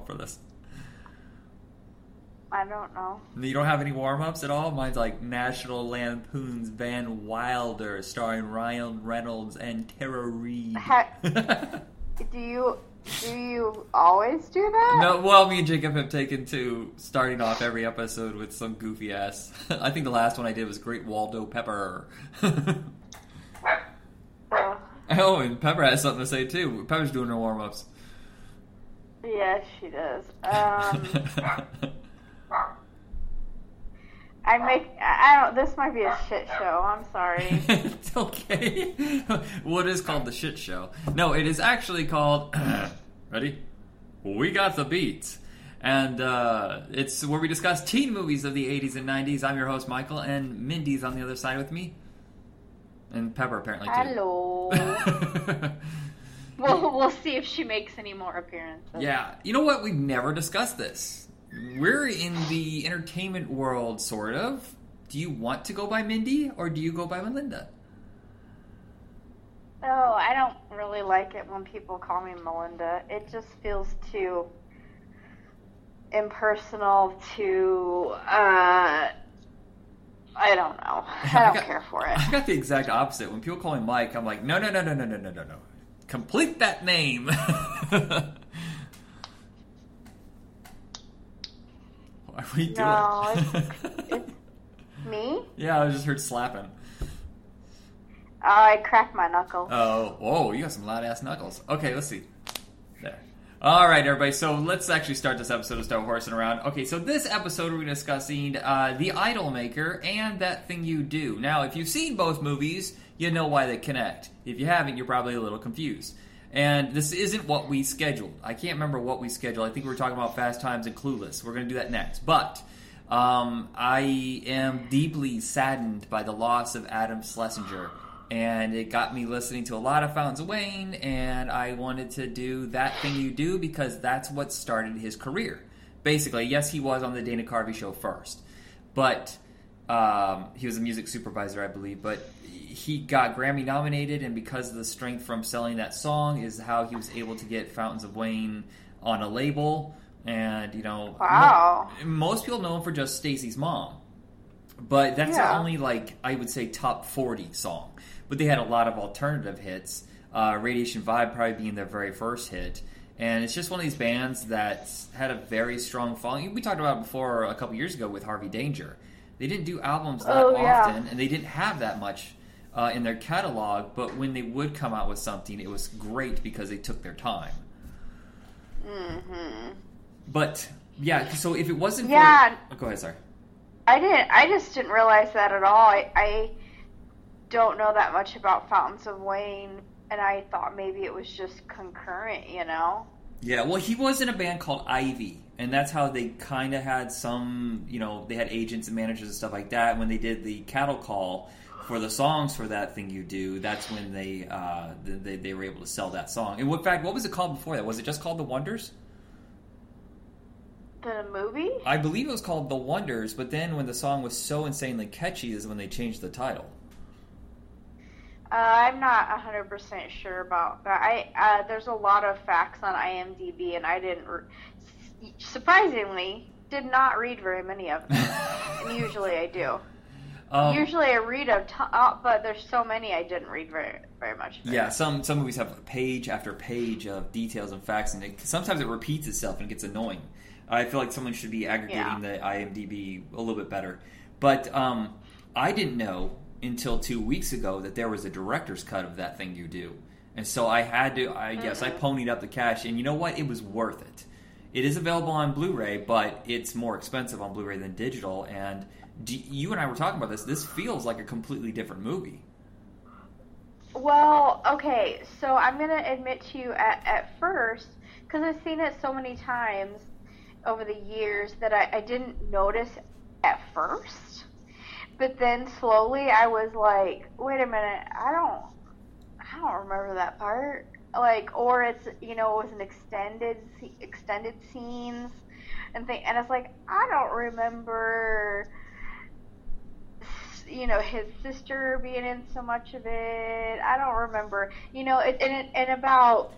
up for this? I don't know. You don't have any warm ups at all? Mine's like National Lampoon's Van Wilder, starring Ryan Reynolds and Tara Reid. Do you do you always do that? no, well, me and Jacob have taken to starting off every episode with some goofy ass. I think the last one I did was Great Waldo Pepper. Oh, and Pepper has something to say too. Pepper's doing her warm ups. Yes, she does. Um, I make. I I don't. This might be a shit show. I'm sorry. it's okay. what is called the shit show? No, it is actually called. ready? We got the beats. And uh, it's where we discuss teen movies of the 80s and 90s. I'm your host, Michael, and Mindy's on the other side with me. And Pepper, apparently, too. Hello. we'll we'll see if she makes any more appearances. yeah. You know what? We've never discussed this. We're in the entertainment world, sort of. Do you want to go by Mindy or do you go by Melinda? Oh, I don't really like it when people call me Melinda. It just feels too impersonal. Too. Uh, I don't know. I don't got- care for it. I got the exact opposite. When people call me Mike, I'm like, no, no, no, no, no, no, no, no, no. Complete that name. what are you doing? No, it's, it's me. yeah, I just heard slapping. Oh, I cracked my knuckles. Oh, whoa, you got some loud ass knuckles. Okay, let's see. There. All right, everybody. So let's actually start this episode and start horsing around. Okay, so this episode we're discussing uh, the Idolmaker and that thing you do. Now, if you've seen both movies, you know why they connect. If you haven't, you're probably a little confused. And this isn't what we scheduled. I can't remember what we scheduled. I think we were talking about Fast Times and Clueless. We're going to do that next. But um, I am deeply saddened by the loss of Adam Schlesinger and it got me listening to a lot of Fountains of Wayne, and I wanted to do that thing you do because that's what started his career. Basically, yes, he was on the Dana Carvey show first, but um, he was a music supervisor, I believe. But he got Grammy nominated, and because of the strength from selling that song, is how he was able to get Fountains of Wayne on a label. And you know, Wow. mo- most people know him for just Stacy's mom but that's Yeah. only like I would say top forty song. But they had a lot of alternative hits. Uh, Radiation Vibe probably being their very first hit, and it's just one of these bands that had a very strong following. We talked about it before a couple years ago with Harvey Danger. They didn't do albums that Oh, yeah. often, and they didn't have that much uh, in their catalog. But when they would come out with something, it was great because they took their time. hmm But yeah, so if it wasn't Yeah. for, oh, go ahead, sorry. I didn't. I just didn't realize that at all. I, I don't know that much about Fountains of Wayne, and I thought maybe it was just concurrent. You know. Yeah, well, he was in a band called Ivy, and that's how they kind of had some, you know, they had agents and managers and stuff like that. When they did the cattle call for the songs for that thing you do, that's when they uh, they, they were able to sell that song. And in fact, what was it called before that? Was it just called The Wonders? The movie? I believe it was called The Wonders, but then when the song was so insanely catchy, is when they changed the title. Uh, I'm not 100% sure about that. I uh, there's a lot of facts on IMDb, and I didn't. Re- surprisingly, did not read very many of them. and usually I do. Um, usually I read a ton, uh, but there's so many I didn't read very very much. of. Yeah, some some movies have page after page of details and facts, and it, sometimes it repeats itself and it gets annoying. I feel like someone should be aggregating the IMDb a little bit better. But um, I didn't know until two weeks ago that there was a director's cut of that thing you do, and so I had to. I guess I ponied up the cash, and you know what? It was worth it. It is available on Blu-ray, but it's more expensive on Blu-ray than digital. And d- you and I were talking about this. This feels like a completely different movie. Well, okay, so I'm gonna admit to you at, at first, because I've seen it so many times over the years that I, I didn't notice at first. But then slowly I was like, wait a minute, I don't, I don't remember that part. Like, or it's you know it was an extended extended scenes and thing, and it's like I don't remember you know his sister being in so much of it. I don't remember. You know, it, and and about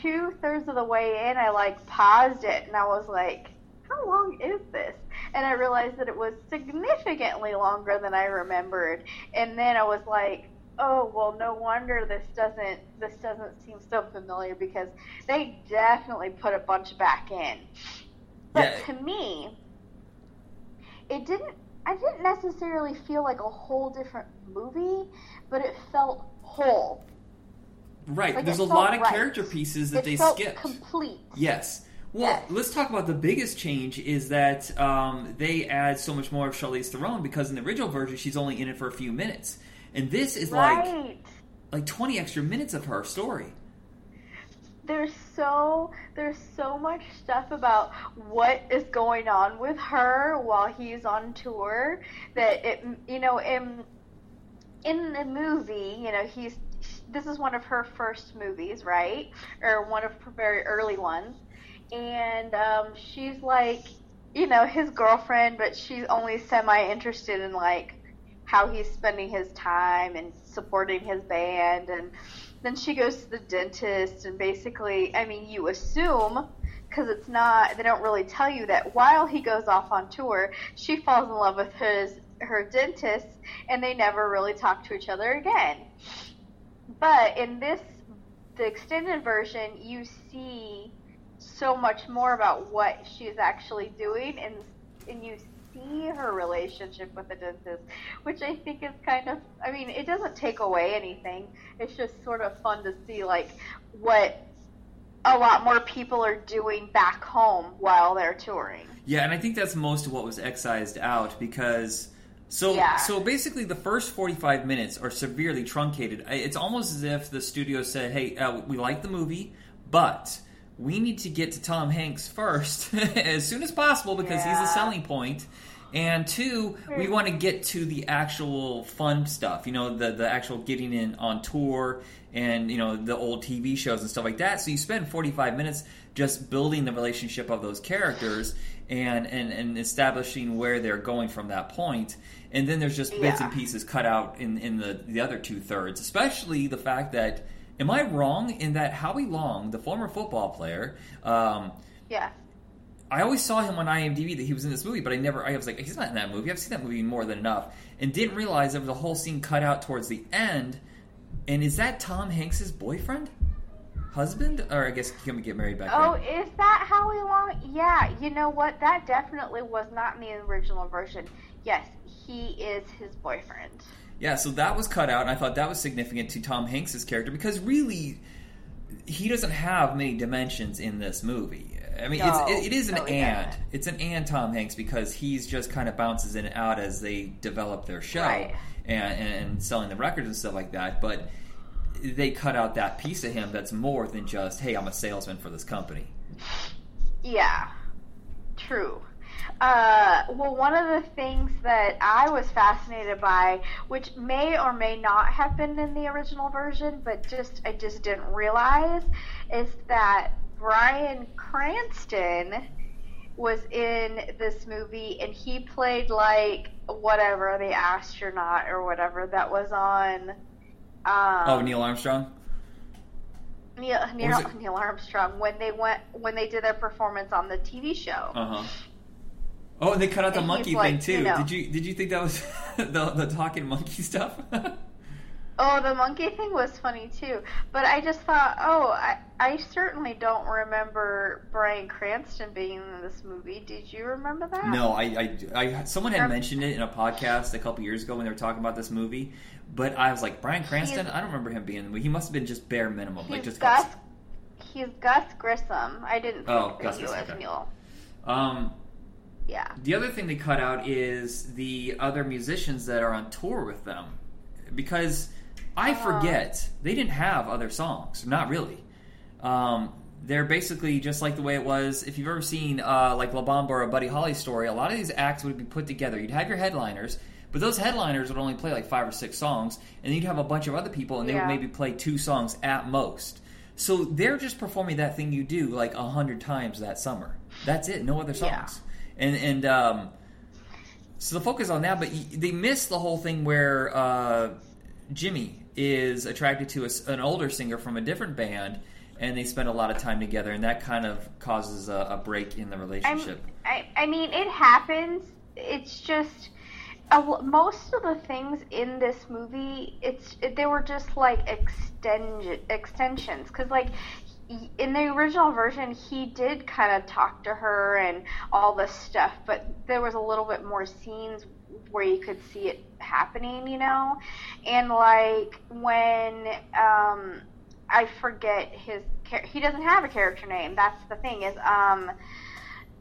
two thirds of the way in, I like paused it and I was like, how long is this? And I realized that it was significantly longer than I remembered. And then I was like, oh well no wonder this doesn't this doesn't seem so familiar because they definitely put a bunch back in but Yeah. to me it didn't i didn't necessarily feel like a whole different movie but it felt whole Right. Like, There's a lot of right. character pieces that it they felt skipped. complete Yes. Well, Yes. let's talk about the biggest change is that um, they add so much more of Charlize Theron because in the original version she's only in it for a few minutes, and this is like like 20 extra minutes of her story. there's so there's so much stuff about what is going on with her while he's on tour that it you know in in the movie you know he's this is one of her first movies right? Or one of her very early ones. And um, she's like you know his girlfriend but she's only semi interested in like how he's spending his time and supporting his band. And then she goes to the dentist and basically i mean you assume because it's not they don't really tell you that while he goes off on tour she falls in love with his her dentist and they never really talk to each other again. But in this the extended version you see so much more about what she's actually doing and and you see her relationship with the dentist which i think is kind of i mean it doesn't take away anything it's just sort of fun to see like what a lot more people are doing back home while they're touring Yeah, and I think that's most of what was excised out because so Yeah. so basically the first 45 minutes are severely truncated. It's almost as if the studio said, "Hey, uh, we like the movie, but we need to get to Tom Hanks first as soon as possible because he's a selling point." And two, we hmm. want to get to the actual fun stuff, you know, the the actual getting in on tour and you know the old TV shows and stuff like that. So you spend 45 minutes just building the relationship of those characters and and, and establishing where they're going from that point. And then there's just bits Yeah. and pieces cut out in in the the other two thirds, especially the fact that. Am I wrong in that Howie Long, the former football player, um, yeah I always saw him on IMDb that he was in this movie, but I never. I was like, he's not in that movie. I've seen that movie more than enough, and didn't realize there was a whole scene cut out towards the end. And is that Tom Hanks's boyfriend, husband, or I guess he can get married back Oh, then? is that Howie Long? Yeah, you know what? That definitely was not in the original version. Yes, he is his boyfriend. Yeah, so that was cut out, and I thought that was significant to Tom Hanks's character because really, he doesn't have many dimensions in this movie. I mean, No, it's, it, it is an he and. It's an and Tom Hanks because he's just kind of bounces in and out as they develop their show Right. and, and selling the records and stuff like that. But they cut out that piece of him that's more than just, hey, I'm a salesman for this company. Yeah, true. Uh, well, one of the things that I was fascinated by, which may or may not have been in the original version, but just I just didn't realize, is that Bryan Cranston was in this movie and he played like whatever the astronaut or whatever that was on. Um, oh, Neil Armstrong? Neil, Neil. Neil Armstrong when they went when they did their performance on the TV show. Uh huh. Oh, and they cut out the And he's monkey like, thing too. you know- Did you did you think that was the the talking monkey stuff? Oh, the monkey thing was funny too. But I just thought, oh, I, I certainly don't remember Bryan Cranston being in this movie. Did you remember that? No, I, I, I someone had Um, mentioned it in a podcast a couple years ago when they were talking about this movie, but I was like, Bryan Cranston, I don't remember him being in the movie. He must have been just bare minimum, like He's just Gus. He's Gus Grissom. I didn't think Oh, Gus he Grissom, was okay. Neil. Um, Yeah. the other thing they cut out is the other musicians that are on tour with them, because I forget they didn't have other songs, not really. Um, they're basically just like the way it was. If you've ever seen uh, like La Bamba or a Buddy Holly story, a lot of these acts would be put together. You'd have your headliners, but those headliners would only play like five or six songs, and then you'd have a bunch of other people, and they Yeah. would maybe play two songs at most. So they're just performing that thing you do like a hundred times that summer. That's it. No other Yeah. And and um, so the focus on that, but they miss the whole thing where uh, Jimmy is attracted to a an older singer from a different band, and they spend a lot of time together, and that kind of causes a, a break in the relationship. I, I mean, it happens. It's just most of the things in this movie, it's it, they were just like extend extensions because like in the original version, he did kind of talk to her and all this stuff, but there was a little bit more scenes where you could see it happening, you know? And like when um I forget his he doesn't have a character name. That's the thing is um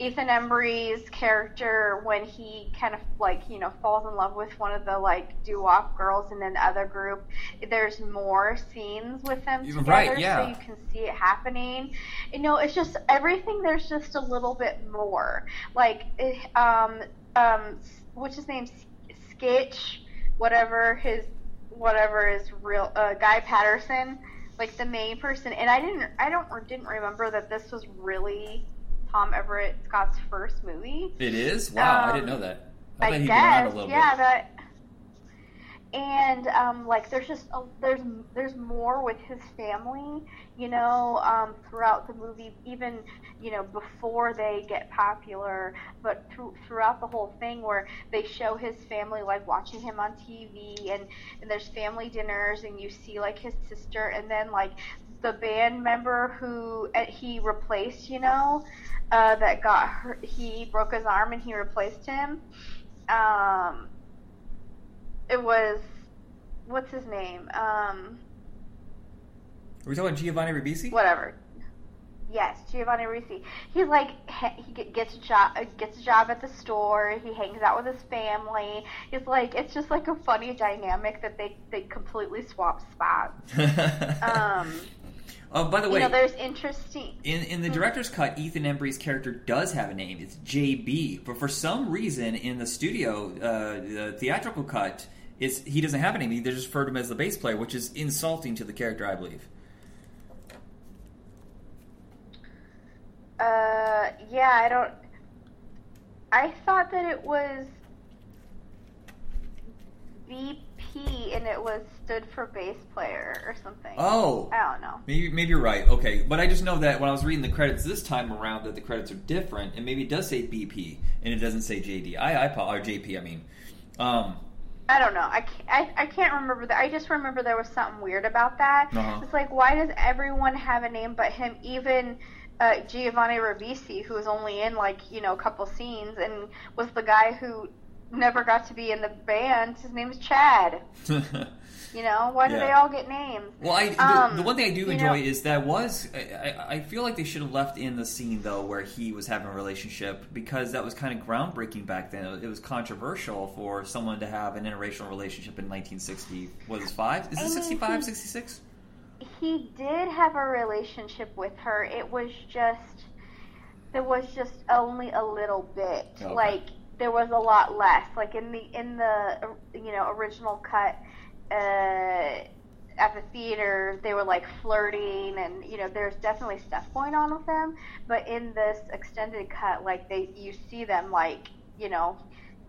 Ethan Embry's character when he kind of like you know falls in love with one of the like doo-wop girls and then the other group there's more scenes with them together right, yeah. so you can see it happening. You know it's just everything there's just a little bit more. Like um um what's his name? Sketch whatever his whatever is real uh, Guy Patterson like the main person. And I didn't I don't didn't remember that this was really Tom Everett Scott's first movie. It is? Wow, um, I didn't know um, that. I, I guess, yeah, bit. that. And um, like, there's just a, there's there's more with his family, you know, um, throughout the movie, even you know before they get popular, but through, throughout the whole thing, where they show his family like watching him on TV, and and there's family dinners, and you see like his sister, and then like the band member who uh, he replaced, you know, uh, that got hurt. He broke his arm and he replaced him. Um, it was what's his name? Um, Are we talking Giovanni Ribisi? Whatever. Yes, Giovanni Ribisi. He's like he gets a job gets a job at the store. He hangs out with his family. It's like it's just like a funny dynamic that they they completely swap spots. um, uh, by the way, you know, there's interesting. In in the hmm. director's cut, Ethan Embry's character does have a name. It's JB, but for some reason in the studio, uh, the theatrical cut, is he doesn't have a name. They just refer to him as the bass player, which is insulting to the character, I believe. Uh, yeah, I don't. I thought that it was BP and it was stood for bass player or something. Oh, I don't know. Maybe maybe you're right. Okay, but I just know that when I was reading the credits this time around, that the credits are different, and maybe it does say BP and it doesn't say JD. I I or JP. I mean, um, I don't know. I can't, I, I can't remember that. I just remember there was something weird about that. Uh-huh. It's like why does everyone have a name but him? Even uh, Giovanni Ribisi, who was only in like you know a couple scenes and was the guy who never got to be in the band. His name is Chad. you know, why do yeah. they all get names? Well, I um, the, one thing I do enjoy know, is that was I, I feel like they should have left in the scene though where he was having a relationship because that was kind of groundbreaking back then. It was controversial for someone to have an interracial relationship in 1960. Was it five? Is it 65, 66? He did have a relationship with her. It was just there was just only a little bit okay. like there was a lot less. Like in the in the you know original cut uh, at the theater, they were like flirting, and you know there's definitely stuff going on with them. But in this extended cut, like they you see them like you know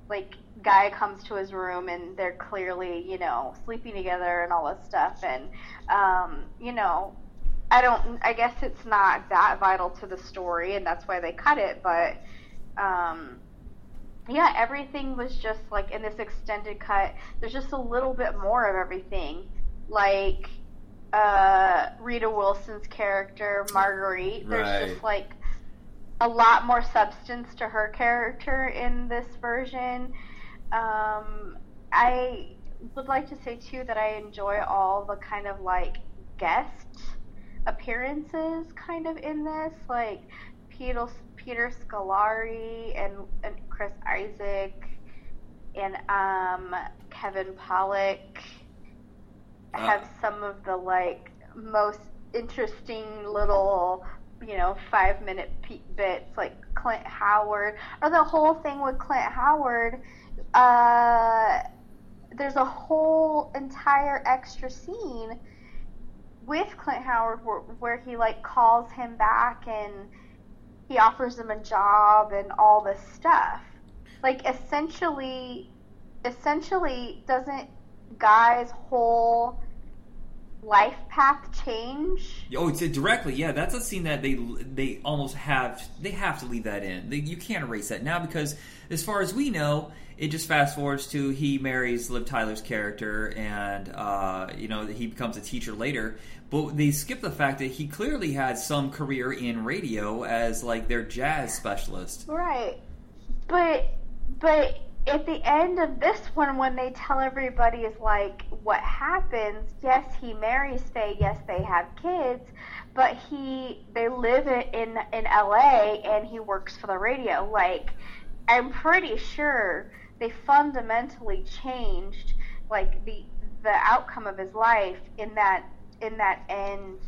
like guy comes to his room and they're clearly you know sleeping together and all this stuff and um you know i don't i guess it's not that vital to the story and that's why they cut it but um yeah, everything was just like in this extended cut. There's just a little bit more of everything, like uh, Rita Wilson's character Marguerite. There's right. just like a lot more substance to her character in this version. Um, I would like to say too that I enjoy all the kind of like guest appearances kind of in this, like Peter Peter Scolari and, and Chris Isaak and um, Kevin Pollak uh. have some of the like most interesting little you know five minute bits like Clint Howard or the whole thing with Clint Howard uh, there's a whole entire extra scene with Clint Howard where, where he like calls him back and he offers them a job and all this stuff. Like essentially, essentially, doesn't Guy's whole life path change. Oh, it's directly. Yeah, that's a scene that they they almost have they have to leave that in. They, you can't erase that now because, as far as we know, it just fast forwards to he marries Liv Tyler's character, and uh, you know he becomes a teacher later. But they skip the fact that he clearly had some career in radio as like their jazz specialist. Right. But but at the end of this one when they tell everybody is like what happens, yes, he marries Faye, yes, they have kids, but he they live in in LA and he works for the radio. Like I'm pretty sure they fundamentally changed like the the outcome of his life in that in that end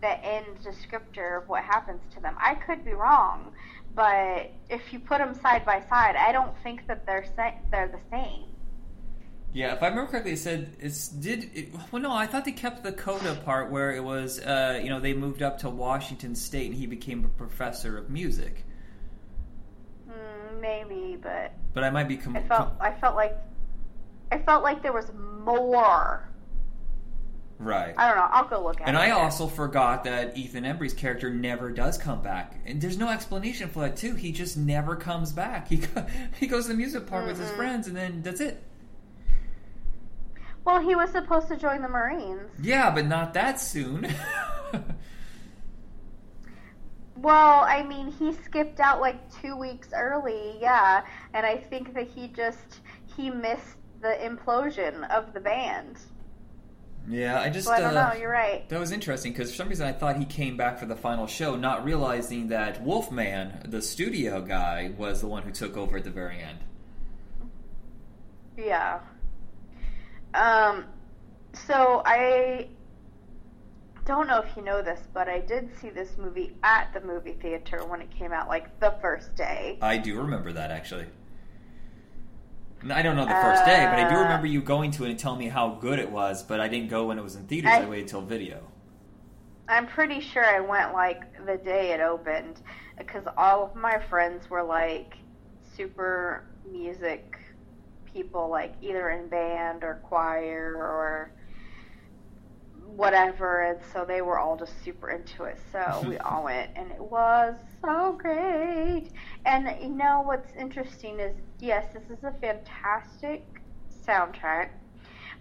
the end descriptor of what happens to them. I could be wrong, but if you put them side by side, I don't think that they're sa- they're the same. Yeah, if I remember correctly, it said it's did. It, well, no, I thought they kept the coda part where it was, uh, you know, they moved up to Washington State and he became a professor of music. Mm, maybe, but But I might be. Com- I felt I felt like I felt like there was more. Right. I don't know. I'll go look at And it. I also forgot that Ethan Embry's character never does come back, and there's no explanation for that too. He just never comes back. He go- he goes to the music park with his Mhm. friends, and then that's it. Well, he was supposed to join the Marines. Yeah, but not that soon. Well, I mean, he skipped out like two weeks early, yeah, and I think that he just he missed the implosion of the band. Yeah, I just So I don't uh, know. You're right. That was interesting because for some reason I thought he came back for the final show, not realizing that Wolfman, the studio guy, was the one who took over at the very end. Yeah. Um. So I don't know if you know this, but I did see this movie at the movie theater when it came out, like the first day. I do remember that actually. I don't know the first day, but I do Uh, remember you going to it and telling me how good it was. But I didn't go when it was in theaters. I, I- waited till video. I'm pretty sure I went like the day it opened because all of my friends were like super music people, like either in band or choir or whatever, and so they were all just super into it. So we all went, and it was so great. And you know what's interesting is yes, this is a fantastic soundtrack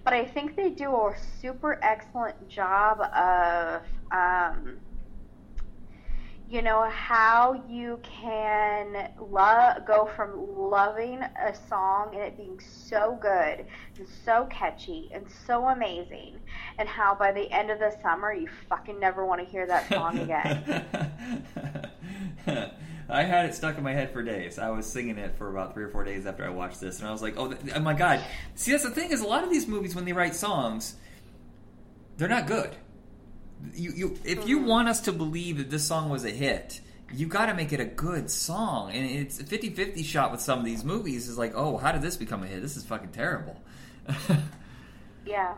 but I think they do a super excellent job of, um, you know, how you can lo- go from loving a song and it being so good and so catchy and so amazing, and how by the end of the summer you fucking never want to hear that song again. I had it stuck in my head for days. I was singing it for about three or four days after I watched this, and I was like, "Oh, th- oh my god!" See, that's the thing is, a lot of these movies when they write songs, they're not good. You, you, if you want us to believe that this song was a hit, you got to make it a good song. And it's a 50-50 shot with some of these movies. Is like, "Oh, how did this become a hit? This is fucking terrible." Yeah.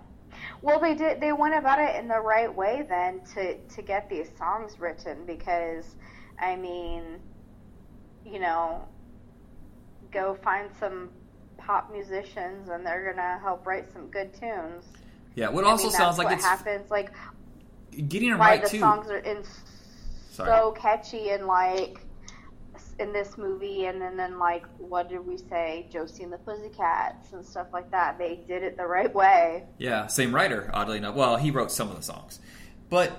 Well, they did. They went about it in the right way then to to get these songs written because, I mean, you know, go find some pop musicians and they're gonna help write some good tunes. yeah. What I also mean, sounds like happens. Like getting it why right the too. songs are in Sorry. so catchy and like in this movie and then, then like what did we say josie and the pussycats and stuff like that they did it the right way Yeah, same writer, oddly enough. Well, he wrote some of the songs. But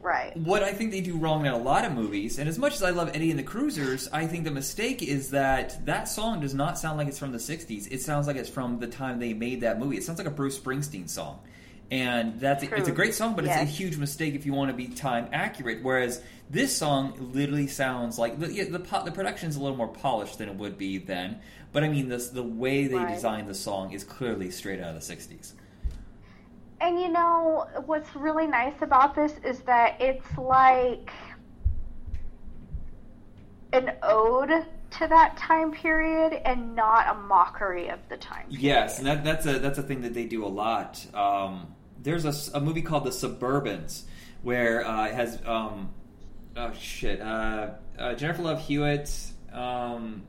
right what I think they do wrong in a lot of movies, and as much as I love Eddie and the Cruisers, I think the mistake is that that song does not sound like it's from the 60s. It sounds like it's from the time they made that movie. It sounds like a Bruce Springsteen song. And that's it's a great song, but it's a huge mistake if you want to be time accurate. Whereas this song literally sounds like the yeah, the, the production's a little more polished than it would be then. But I mean, this the way they Right. designed the song is clearly straight out of the 60s. And you know what's really nice about this is that it's like an ode to that time period and not a mockery of the time. Period. Yes, and that, that's a that's a thing that they do a lot. Um, there's a, a, movie called The Suburbans where uh, it has um, oh shit uh, uh, Jennifer Love Hewitt. Um,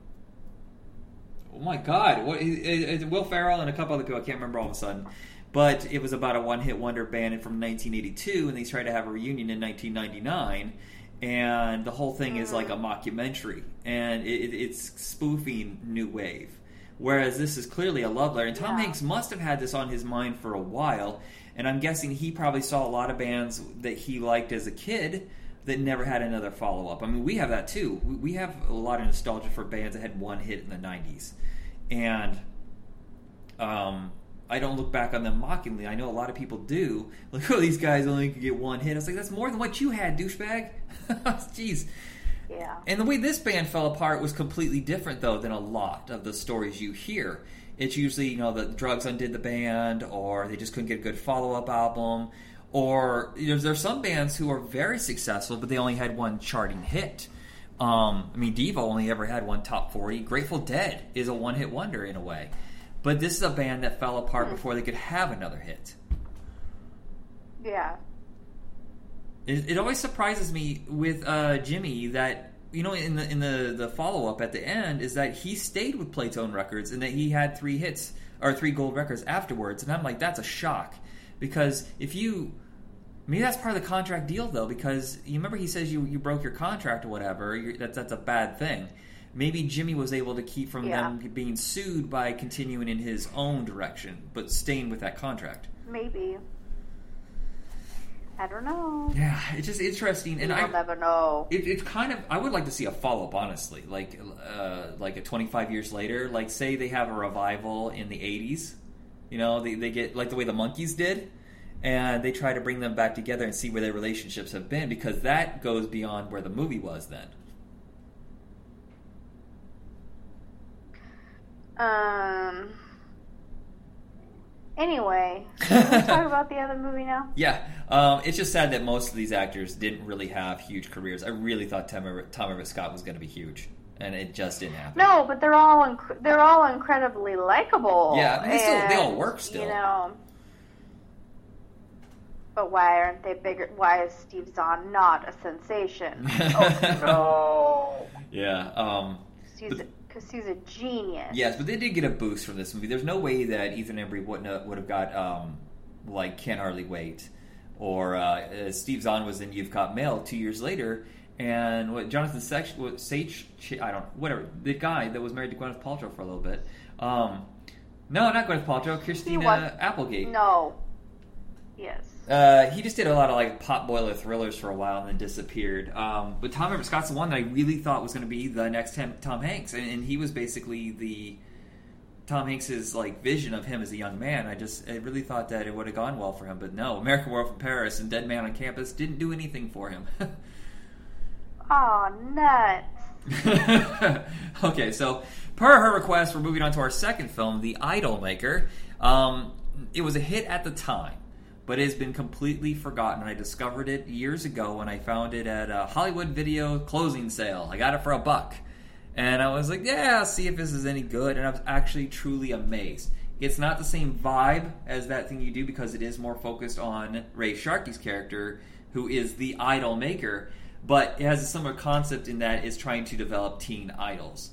oh my god, what it, it, Will Ferrell and a couple other people I can't remember all of a sudden. but it was about a one-hit wonder band from 1982, and they tried to have a reunion in 1999. And the whole thing is like a mockumentary, and it, it's spoofing new wave. Whereas this is clearly a love letter, and Tom Yeah. Hanks must have had this on his mind for a while. And I'm guessing he probably saw a lot of bands that he liked as a kid that never had another follow up. I mean, we have that too. We- We have a lot of nostalgia for bands that had one hit in the 90s. And um, I don't look back on them mockingly. I know a lot of people do. Like, oh, these guys only could get one hit. I was like, that's more than what you had, douchebag. Jeez. Yeah. And the way this band fell apart was completely different, though, than a lot of the stories you hear. It's usually, you know, the drugs undid the band, or they just couldn't get a good follow up album, or you know, there's some bands who are very successful, but they only had one charting hit. Um, I mean, Devo only ever had one top 40. Grateful Dead is a one hit wonder in a way. But this is a band that fell apart before they could have another hit. Yeah. It, it always surprises me with uh, Jimmy that you know in the in the the follow up at the end is that he stayed with Playtone Records and that he had three hits or three gold records afterwards, and I'm like that's a shock because if you maybe that's part of the contract deal though because you remember he says you you broke your contract or whatever that's that's a bad thing. Maybe Jimmy was able to keep from Yeah. them being sued by continuing in his own direction, but staying with that contract. Maybe. I don't know. Yeah, it's just interesting, and We'll I never know. It, it's kind of. I would like to see a follow up, honestly. Like, uh, like a twenty five years later. Like, say they have a revival in the eighties. You know, they they get like the way the Monkees did, and they try to bring them back together and see where their relationships have been because that goes beyond where the movie was then. Um. Anyway, can we talk about the other movie now? Yeah, um, it's just sad that most of these actors didn't really have huge careers. I really thought Tom Everett, Tom Everett Scott was going to be huge, and it just didn't happen. No, but they're all inc- they're all incredibly likable. Yeah, they still- they all work still. You know. But why aren't they bigger? Why is Steve Zahn not a sensation? oh no. Yeah. Um, no, because he's, a genius. Yes, but they did get a boost from this movie. There's no way that Ethan Embry wouldn't have, would have got um, like Can't Hardly Wait, or uh, uh, Steve Zahn was in You've Got Mail two years later, and what Jonathan Schaech, what, Sage, I don't whatever the guy that was married to Gwyneth Paltrow for a little bit. Um, no, not Gwyneth Paltrow, Christina Applegate. No. Yes. Uh, he just did a lot of like pot boiler thrillers for a while and then disappeared. Um, but Tom Everett Scott's the one that I really thought was going to be the next Tom, Tom Hanks, and, and he was basically the Tom Hanks's like vision of him as a young man. I just I really thought that it would have gone well for him, but no. American Werewolf in Paris and Dead Man on Campus didn't do anything for him. Oh, nuts. okay, so per her request, we're moving on to our second film, The Idolmaker. Um, it was a hit at the time, but it has been completely forgotten. I discovered it years ago when I found it at a Hollywood Video closing sale. I got it for a buck. And I was like, yeah, I'll see if this is any good. And I was actually truly amazed. It's not the same vibe as that thing you do because it is more focused on Ray Sharkey's character, who is the idol maker, but it has a similar concept in that it's trying to develop teen idols.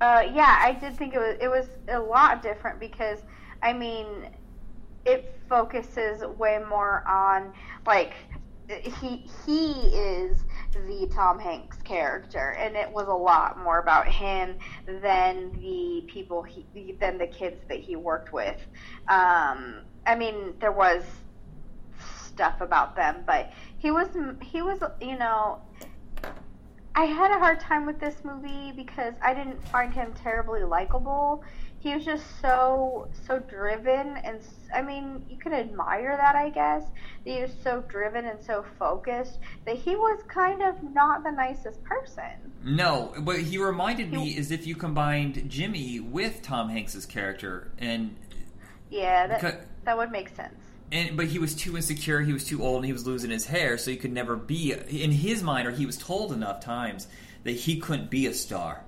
Uh, yeah, I did think it was it was a lot different because I mean, it focuses way more on like he he is the Tom Hanks character, and it was a lot more about him than the people he than the kids that he worked with. Um, I mean, there was stuff about them, but he was he was you know I had a hard time with this movie because I didn't find him terribly likable. He was just so so driven and I mean, you can admire that, I guess. That he was so driven and so focused that he was kind of not the nicest person. No, but he reminded me as if you combined Jimmy with Tom Hanks's character, and Yeah, that Because- that would make sense. and but he was too insecure, he was too old, and he was losing his hair, so he could never be in his mind, or he was told enough times that he couldn't be a star.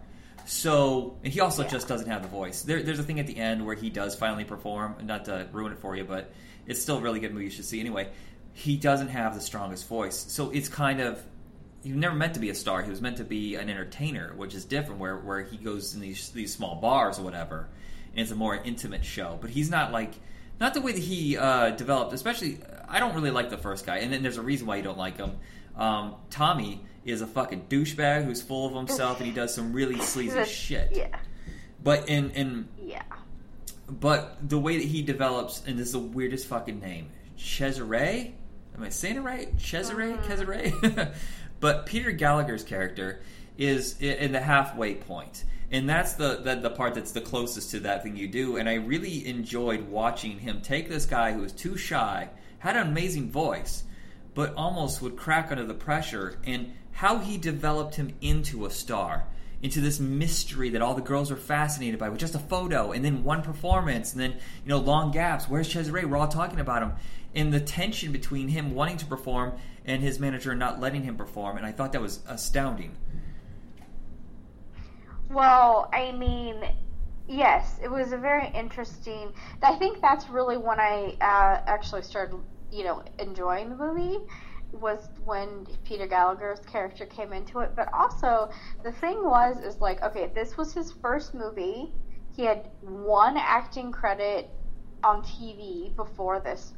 So and he also Yeah. just doesn't have the voice. There, there's a thing at the end where he does finally perform. Not to ruin it for you, but it's still a really good movie. You should see anyway. He doesn't have the strongest voice, so it's kind of he was never meant to be a star. He was meant to be an entertainer, which is different. Where where he goes in these these small bars or whatever, and it's a more intimate show. But he's not like not the way that he uh, developed. Especially, I don't really like the first guy, and then there's a reason why you don't like him. Um, Tommy is a fucking douchebag who's full of himself, and he does some really sleazy shit. Yeah. But in in Yeah. but the way that he develops, and this is the weirdest fucking name, Cesare. Am I saying it right? Cesare, mm-hmm. Cesare. but Peter Gallagher's character is in the halfway point, and that's the, the the part that's the closest to that thing you do. And I really enjoyed watching him take this guy who was too shy, had an amazing voice, but almost would crack under the pressure, and how he developed him into a star into this mystery that all the girls were fascinated by with just a photo and then one performance and then you know long gaps. Where's Cesare? We're all talking about him. And the tension between him wanting to perform and his manager not letting him perform and I thought that was astounding. Well, I mean, yes, it was a very interesting. I think that's really when I uh, actually started, you know, enjoying the movie was when Peter Gallagher's character came into it. But also, the thing was, is like, okay, this was his first movie. He had one acting credit on TV before this.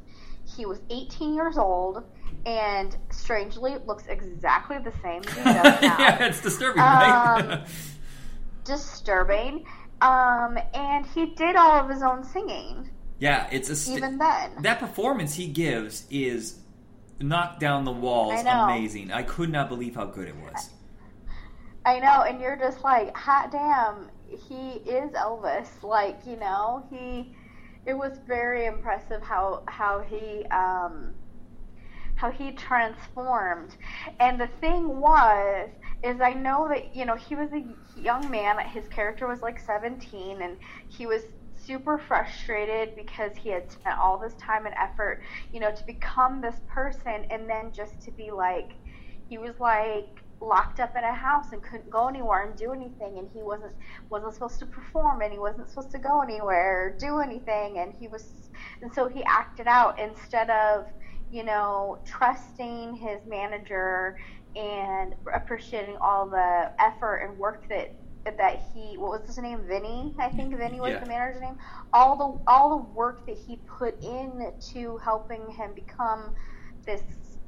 He was 18 years old, and strangely looks exactly the same as he does now yeah it's disturbing right Um, disturbing. Um, and he did all of his own singing, yeah it's a st- even then. that performance he gives is knocked down the walls I amazing I could not believe how good it was I know, and you're just like, hot damn, he is Elvis. Like, you know, he. It was very impressive how how he um, how he transformed. And the thing was, is I know that you know he was a young man. His character was like 17, and he was super frustrated because he had spent all this time and effort, you know, to become this person, and then just to be like, he was like locked up in a house and couldn't go anywhere and do anything and he wasn't wasn't supposed to perform and he wasn't supposed to go anywhere or do anything and he was and so he acted out instead of you know trusting his manager and appreciating all the effort and work that that he what was his name? Vinny I think Vinny was Yeah. the manager's name. All the all the work that he put in to helping him become this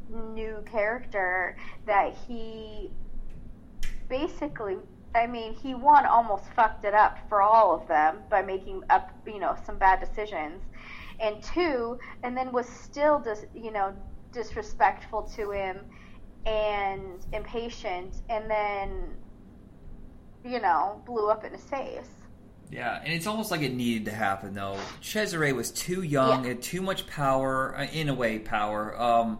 new character that he basically I mean he one almost fucked it up for all of them by making up you know some bad decisions. And two and then was still dis, you know disrespectful to him and impatient. And then you know blew up in his face Yeah, and it's almost like it needed to happen though. Cesare was too young, Yeah. had too much power, uh, in a way, power. Um,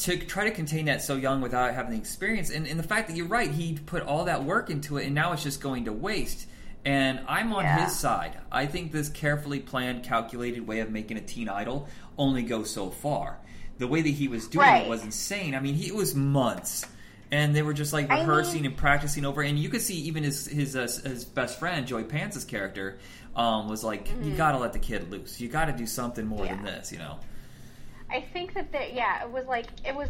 to try to contain that so young without having the experience, and, and the fact that you're right, he put all that work into it, and now it's just going to waste. And I'm on Yeah. his side. I think this carefully planned, calculated way of making a teen idol only goes so far. The way that he was doing it was insane. I mean, he it was months, and they were just like I rehearsing mean- and practicing over. And you could see even his his uh, his best friend Joey Pants's character um, was like, "You got to let the kid loose. You got to do something more than Mm-hmm. This," you know. I think that there, yeah, it was like it was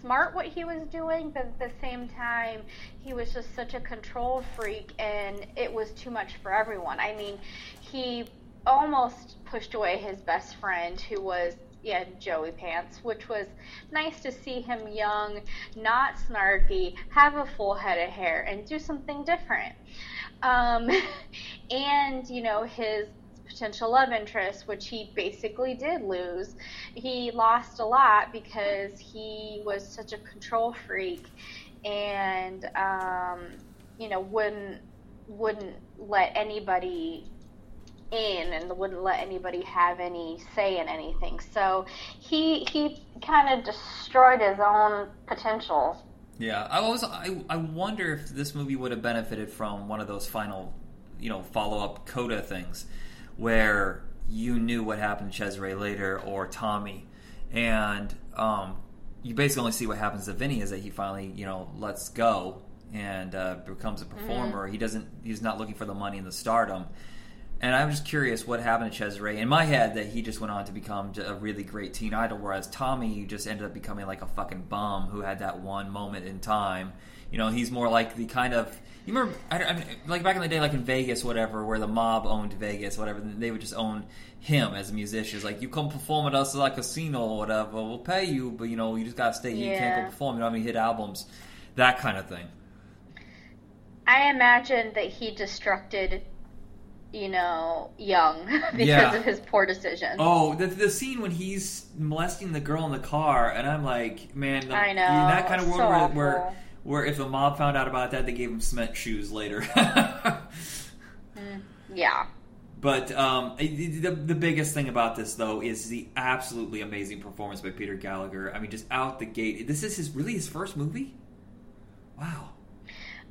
smart what he was doing, but at the same time, he was just such a control freak, and it was too much for everyone. I mean, he almost pushed away his best friend, who was yeah Joey Pants, which was nice to see him young, not snarky, have a full head of hair, and do something different. Um, and you know his potential love interest, which he basically did lose. He lost a lot because he was such a control freak and um, you know wouldn't wouldn't let anybody in and wouldn't let anybody have any say in anything. So he he kind of destroyed his own potential. Yeah, I was. I, I wonder if this movie would have benefited from one of those final, you know, follow up coda things, where you knew what happened to Cesare later or Tommy, and um, you basically only see what happens to Vinny is that he finally, you know, lets go and uh, becomes a performer. He doesn't. He's not looking for the money and the stardom. And I'm just curious what happened to Cesare. In my head, that he just went on to become a really great teen idol, whereas Tommy just ended up becoming like a fucking bum who had that one moment in time. You know, he's more like the kind of you remember, I, I mean, like back in the day, like in Vegas, whatever, where the mob owned Vegas, whatever. They would just own him as a musician. It's like you come perform at us at a casino or whatever, we'll pay you, but you know you just gotta stay. Here, you can't go perform. You don't have any hit albums, that kind of thing. I imagine that he destructed, you know, Young because Yeah. of his poor decisions. Oh, the, the scene when he's molesting the girl in the car, and I'm like, man, the, I know, that kind of world so where, where awful. where if the mob found out about that, they gave him cement shoes later. Yeah. But um, the, the biggest thing about this, though, is the absolutely amazing performance by Peter Gallagher. I mean, just out the gate. This is his really his first movie. Wow.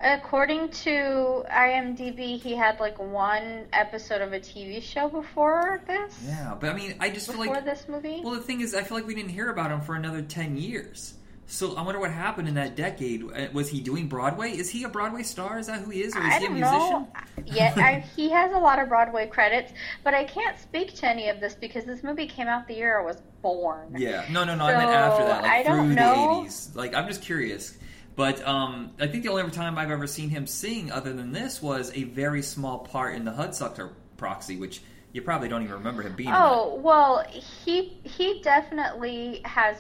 According to IMDb, he had like one episode of a TV show before this. Yeah, but I mean, I just feel like Before this movie. Well, the thing is, I feel like we didn't hear about him for another ten years. So I wonder what happened in that decade. Uh, Was he doing Broadway? Is he a Broadway star? Is that who he is, or is I he a musician? Yeah, I, he has a lot of Broadway credits, but I can't speak to any of this because this movie came out the year I was born. Yeah, no, no, no. I meant after that, like I through don't the know. '80s. Like, I'm just curious. But um, I think the only time I've ever seen him sing, other than this, was a very small part in the Hudsucker Proxy, which you probably don't even remember him being. in Oh well, he he definitely has,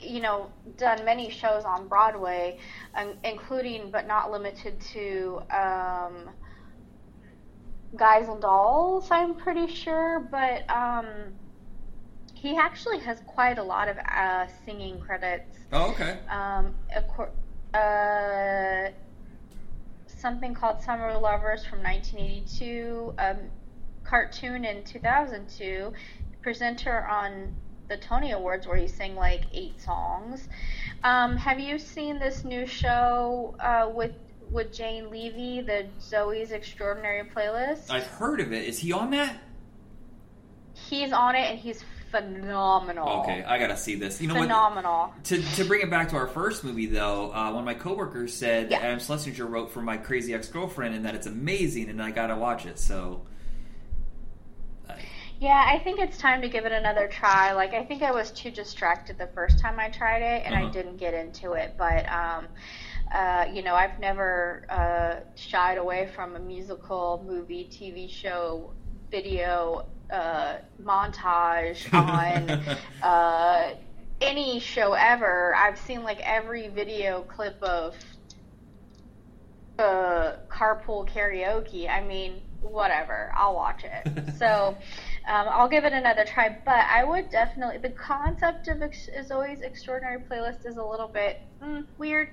you know, done many shows on Broadway, um, including but not limited to um, Guys and Dolls. I'm pretty sure, but um, he actually has quite a lot of uh, singing credits. Oh, okay. Um, uh, something called Summer Lovers from 1982, um, cartoon in 2002, presenter on the Tony Awards where he sang like eight songs. Um, have you seen this new show uh, with with Jane Levy, the Zoe's Extraordinary Playlist? I've heard of it. Is he on that? He's on it and he's phenomenal. Okay, I gotta see this. You know what? phenomenal. To, to bring it back to our first movie, though, uh, one of my coworkers said Yeah. that Adam Schlesinger wrote for my crazy ex girlfriend, and that it's amazing, and I gotta watch it. So, I- Yeah, I think it's time to give it another try. Like, I think I was too distracted the first time I tried it, and Uh-huh. I didn't get into it. But, um, uh, you know, I've never uh, shied away from a musical, movie, TV show, video uh, montage on uh, any show ever. I've seen like every video clip of uh, carpool karaoke. I mean, whatever. I'll watch it. so um, I'll give it another try. But I would definitely. The concept of ex- is always extraordinary playlist is a little bit mm, weird,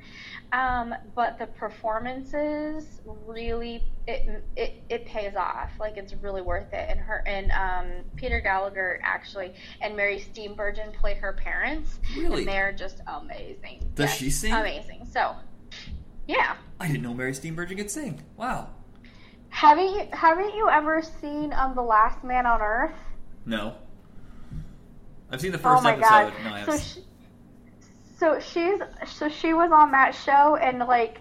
um, but the performances really it, it it pays off. Like it's really worth it. And her and um, Peter Gallagher actually and Mary Steenburgen play her parents. Really? And they're just amazing. Does Yes, she sing? Amazing. So. Yeah. I didn't know Mary Steenburgen could sing. Wow. Haven't you haven't you ever seen um The Last Man on Earth? No. I've seen the first oh my episode. god! No, I so she, so she's so she was on that show and like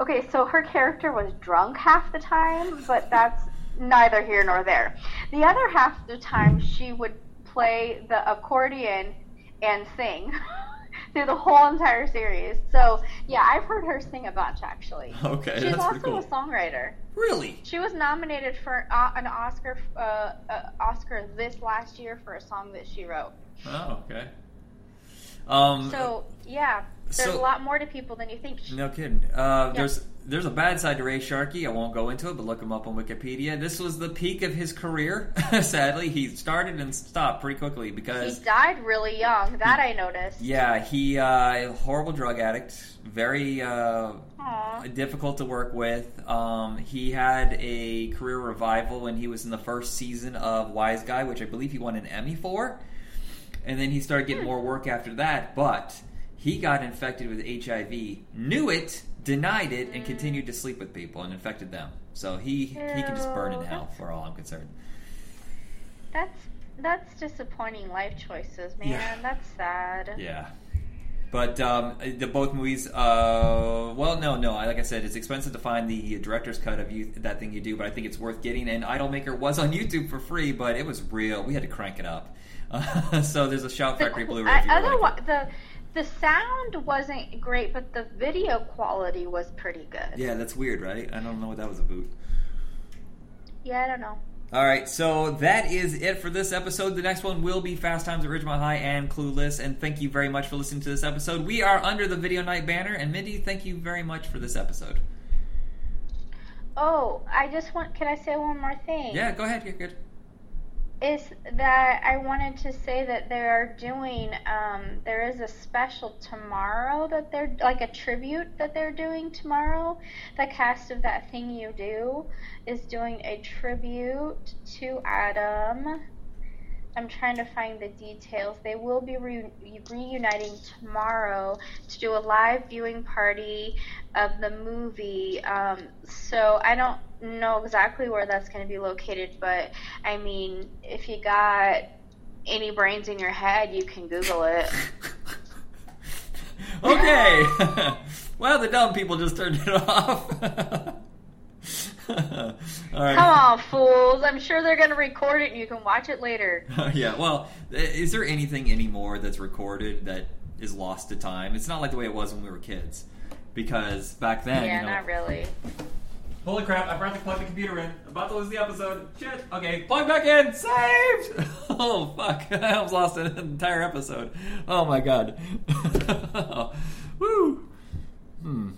okay, so her character was drunk half the time, but that's neither here nor there. The other half of the time she would play the accordion and sing through the whole entire series. So yeah, I've heard her sing a bunch actually. Okay, She's that's also cool. a songwriter. Really? She was nominated for uh, an Oscar uh, uh, Oscar this last year for a song that she wrote. Oh, okay. Um, So yeah, there's so- a lot more to people than you think. No kidding. Uh, There's there's a bad side to Ray Sharkey. I won't go into it, but look him up on Wikipedia. This was the peak of his career. Sadly, he started and stopped pretty quickly because He died really young. That I noticed. yeah, he uh, horrible drug addict, very uh, difficult to work with. Um, he had a career revival when he was in the first season of Wiseguy, which I believe he won an Emmy for. And then he started getting more work after that, but he got infected with HIV, knew it, denied it, and continued to sleep with people and infected them. So he he can just burn in hell for all I'm concerned. That's that's disappointing life choices, man. Yeah. That's sad. Yeah. But um, the both movies, uh, well, no, no. Like I said, it's expensive to find the director's cut of you that thing you do, but I think it's worth getting. And Idolmaker was on YouTube for free, but it was real. We had to crank it up. Uh, so there's a Shout Factory Blu-ray. I- If you really otherwise, like it. the the sound wasn't great, but the video quality was pretty good. Yeah, that's weird, right? I don't know what that was about. Yeah, I don't know. All right, so that is it for this episode. The next one will be Fast Times at Ridgemont High and Clueless. And thank you very much for listening to this episode. We are under the Video Night banner. And Mindy, thank you very much for this episode. Oh, I just want. Can I say one more thing? Yeah, go ahead. You're good. Is that I wanted to say that they are doing um, there is a special tomorrow that they're like a tribute that they're doing tomorrow. The cast of that thing you do is doing a tribute to Adam. I'm trying to find the details. They will be re- reuniting tomorrow to do a live viewing party of the movie. Um, so I don't know exactly where that's going to be located, but I mean, if you got any brains in your head, you can Google it. okay. well, the dumb people just turned it off. All right. Come on, fools! I'm sure they're going to record it and you can watch it later. yeah. Well, is there anything anymore that's recorded that is lost to time? It's not like the way it was when we were kids. Because back then, yeah, you know, not really. Holy crap, I forgot to plug the computer in. About to lose the episode. Shit. Okay, plug back in. Saved! Oh, fuck. I almost lost an entire episode. Oh, my God. Woo! Hmm.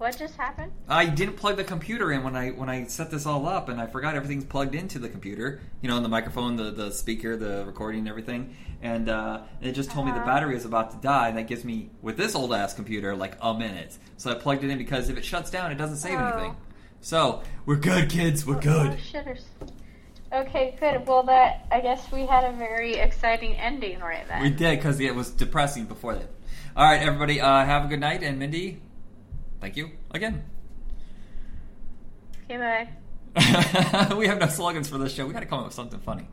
What just happened? I didn't plug the computer in when I when I set this all up, and I forgot everything's plugged into the computer. You know, the microphone, the, the speaker, the recording, and everything. And uh, it just told me the Uh-huh. battery is about to die, and that gives me with this old ass computer like a minute. So I plugged it in because if it shuts down, it doesn't save Oh. anything. So we're good, kids. We're Oh, good. shitters. Okay, good. Well, that I guess we had a very exciting ending right then. We did because it was depressing before that. All right, everybody, uh, have a good night, and Mindy, thank you again. Okay, bye. we have no slogans for this show. We got to come up with something funny.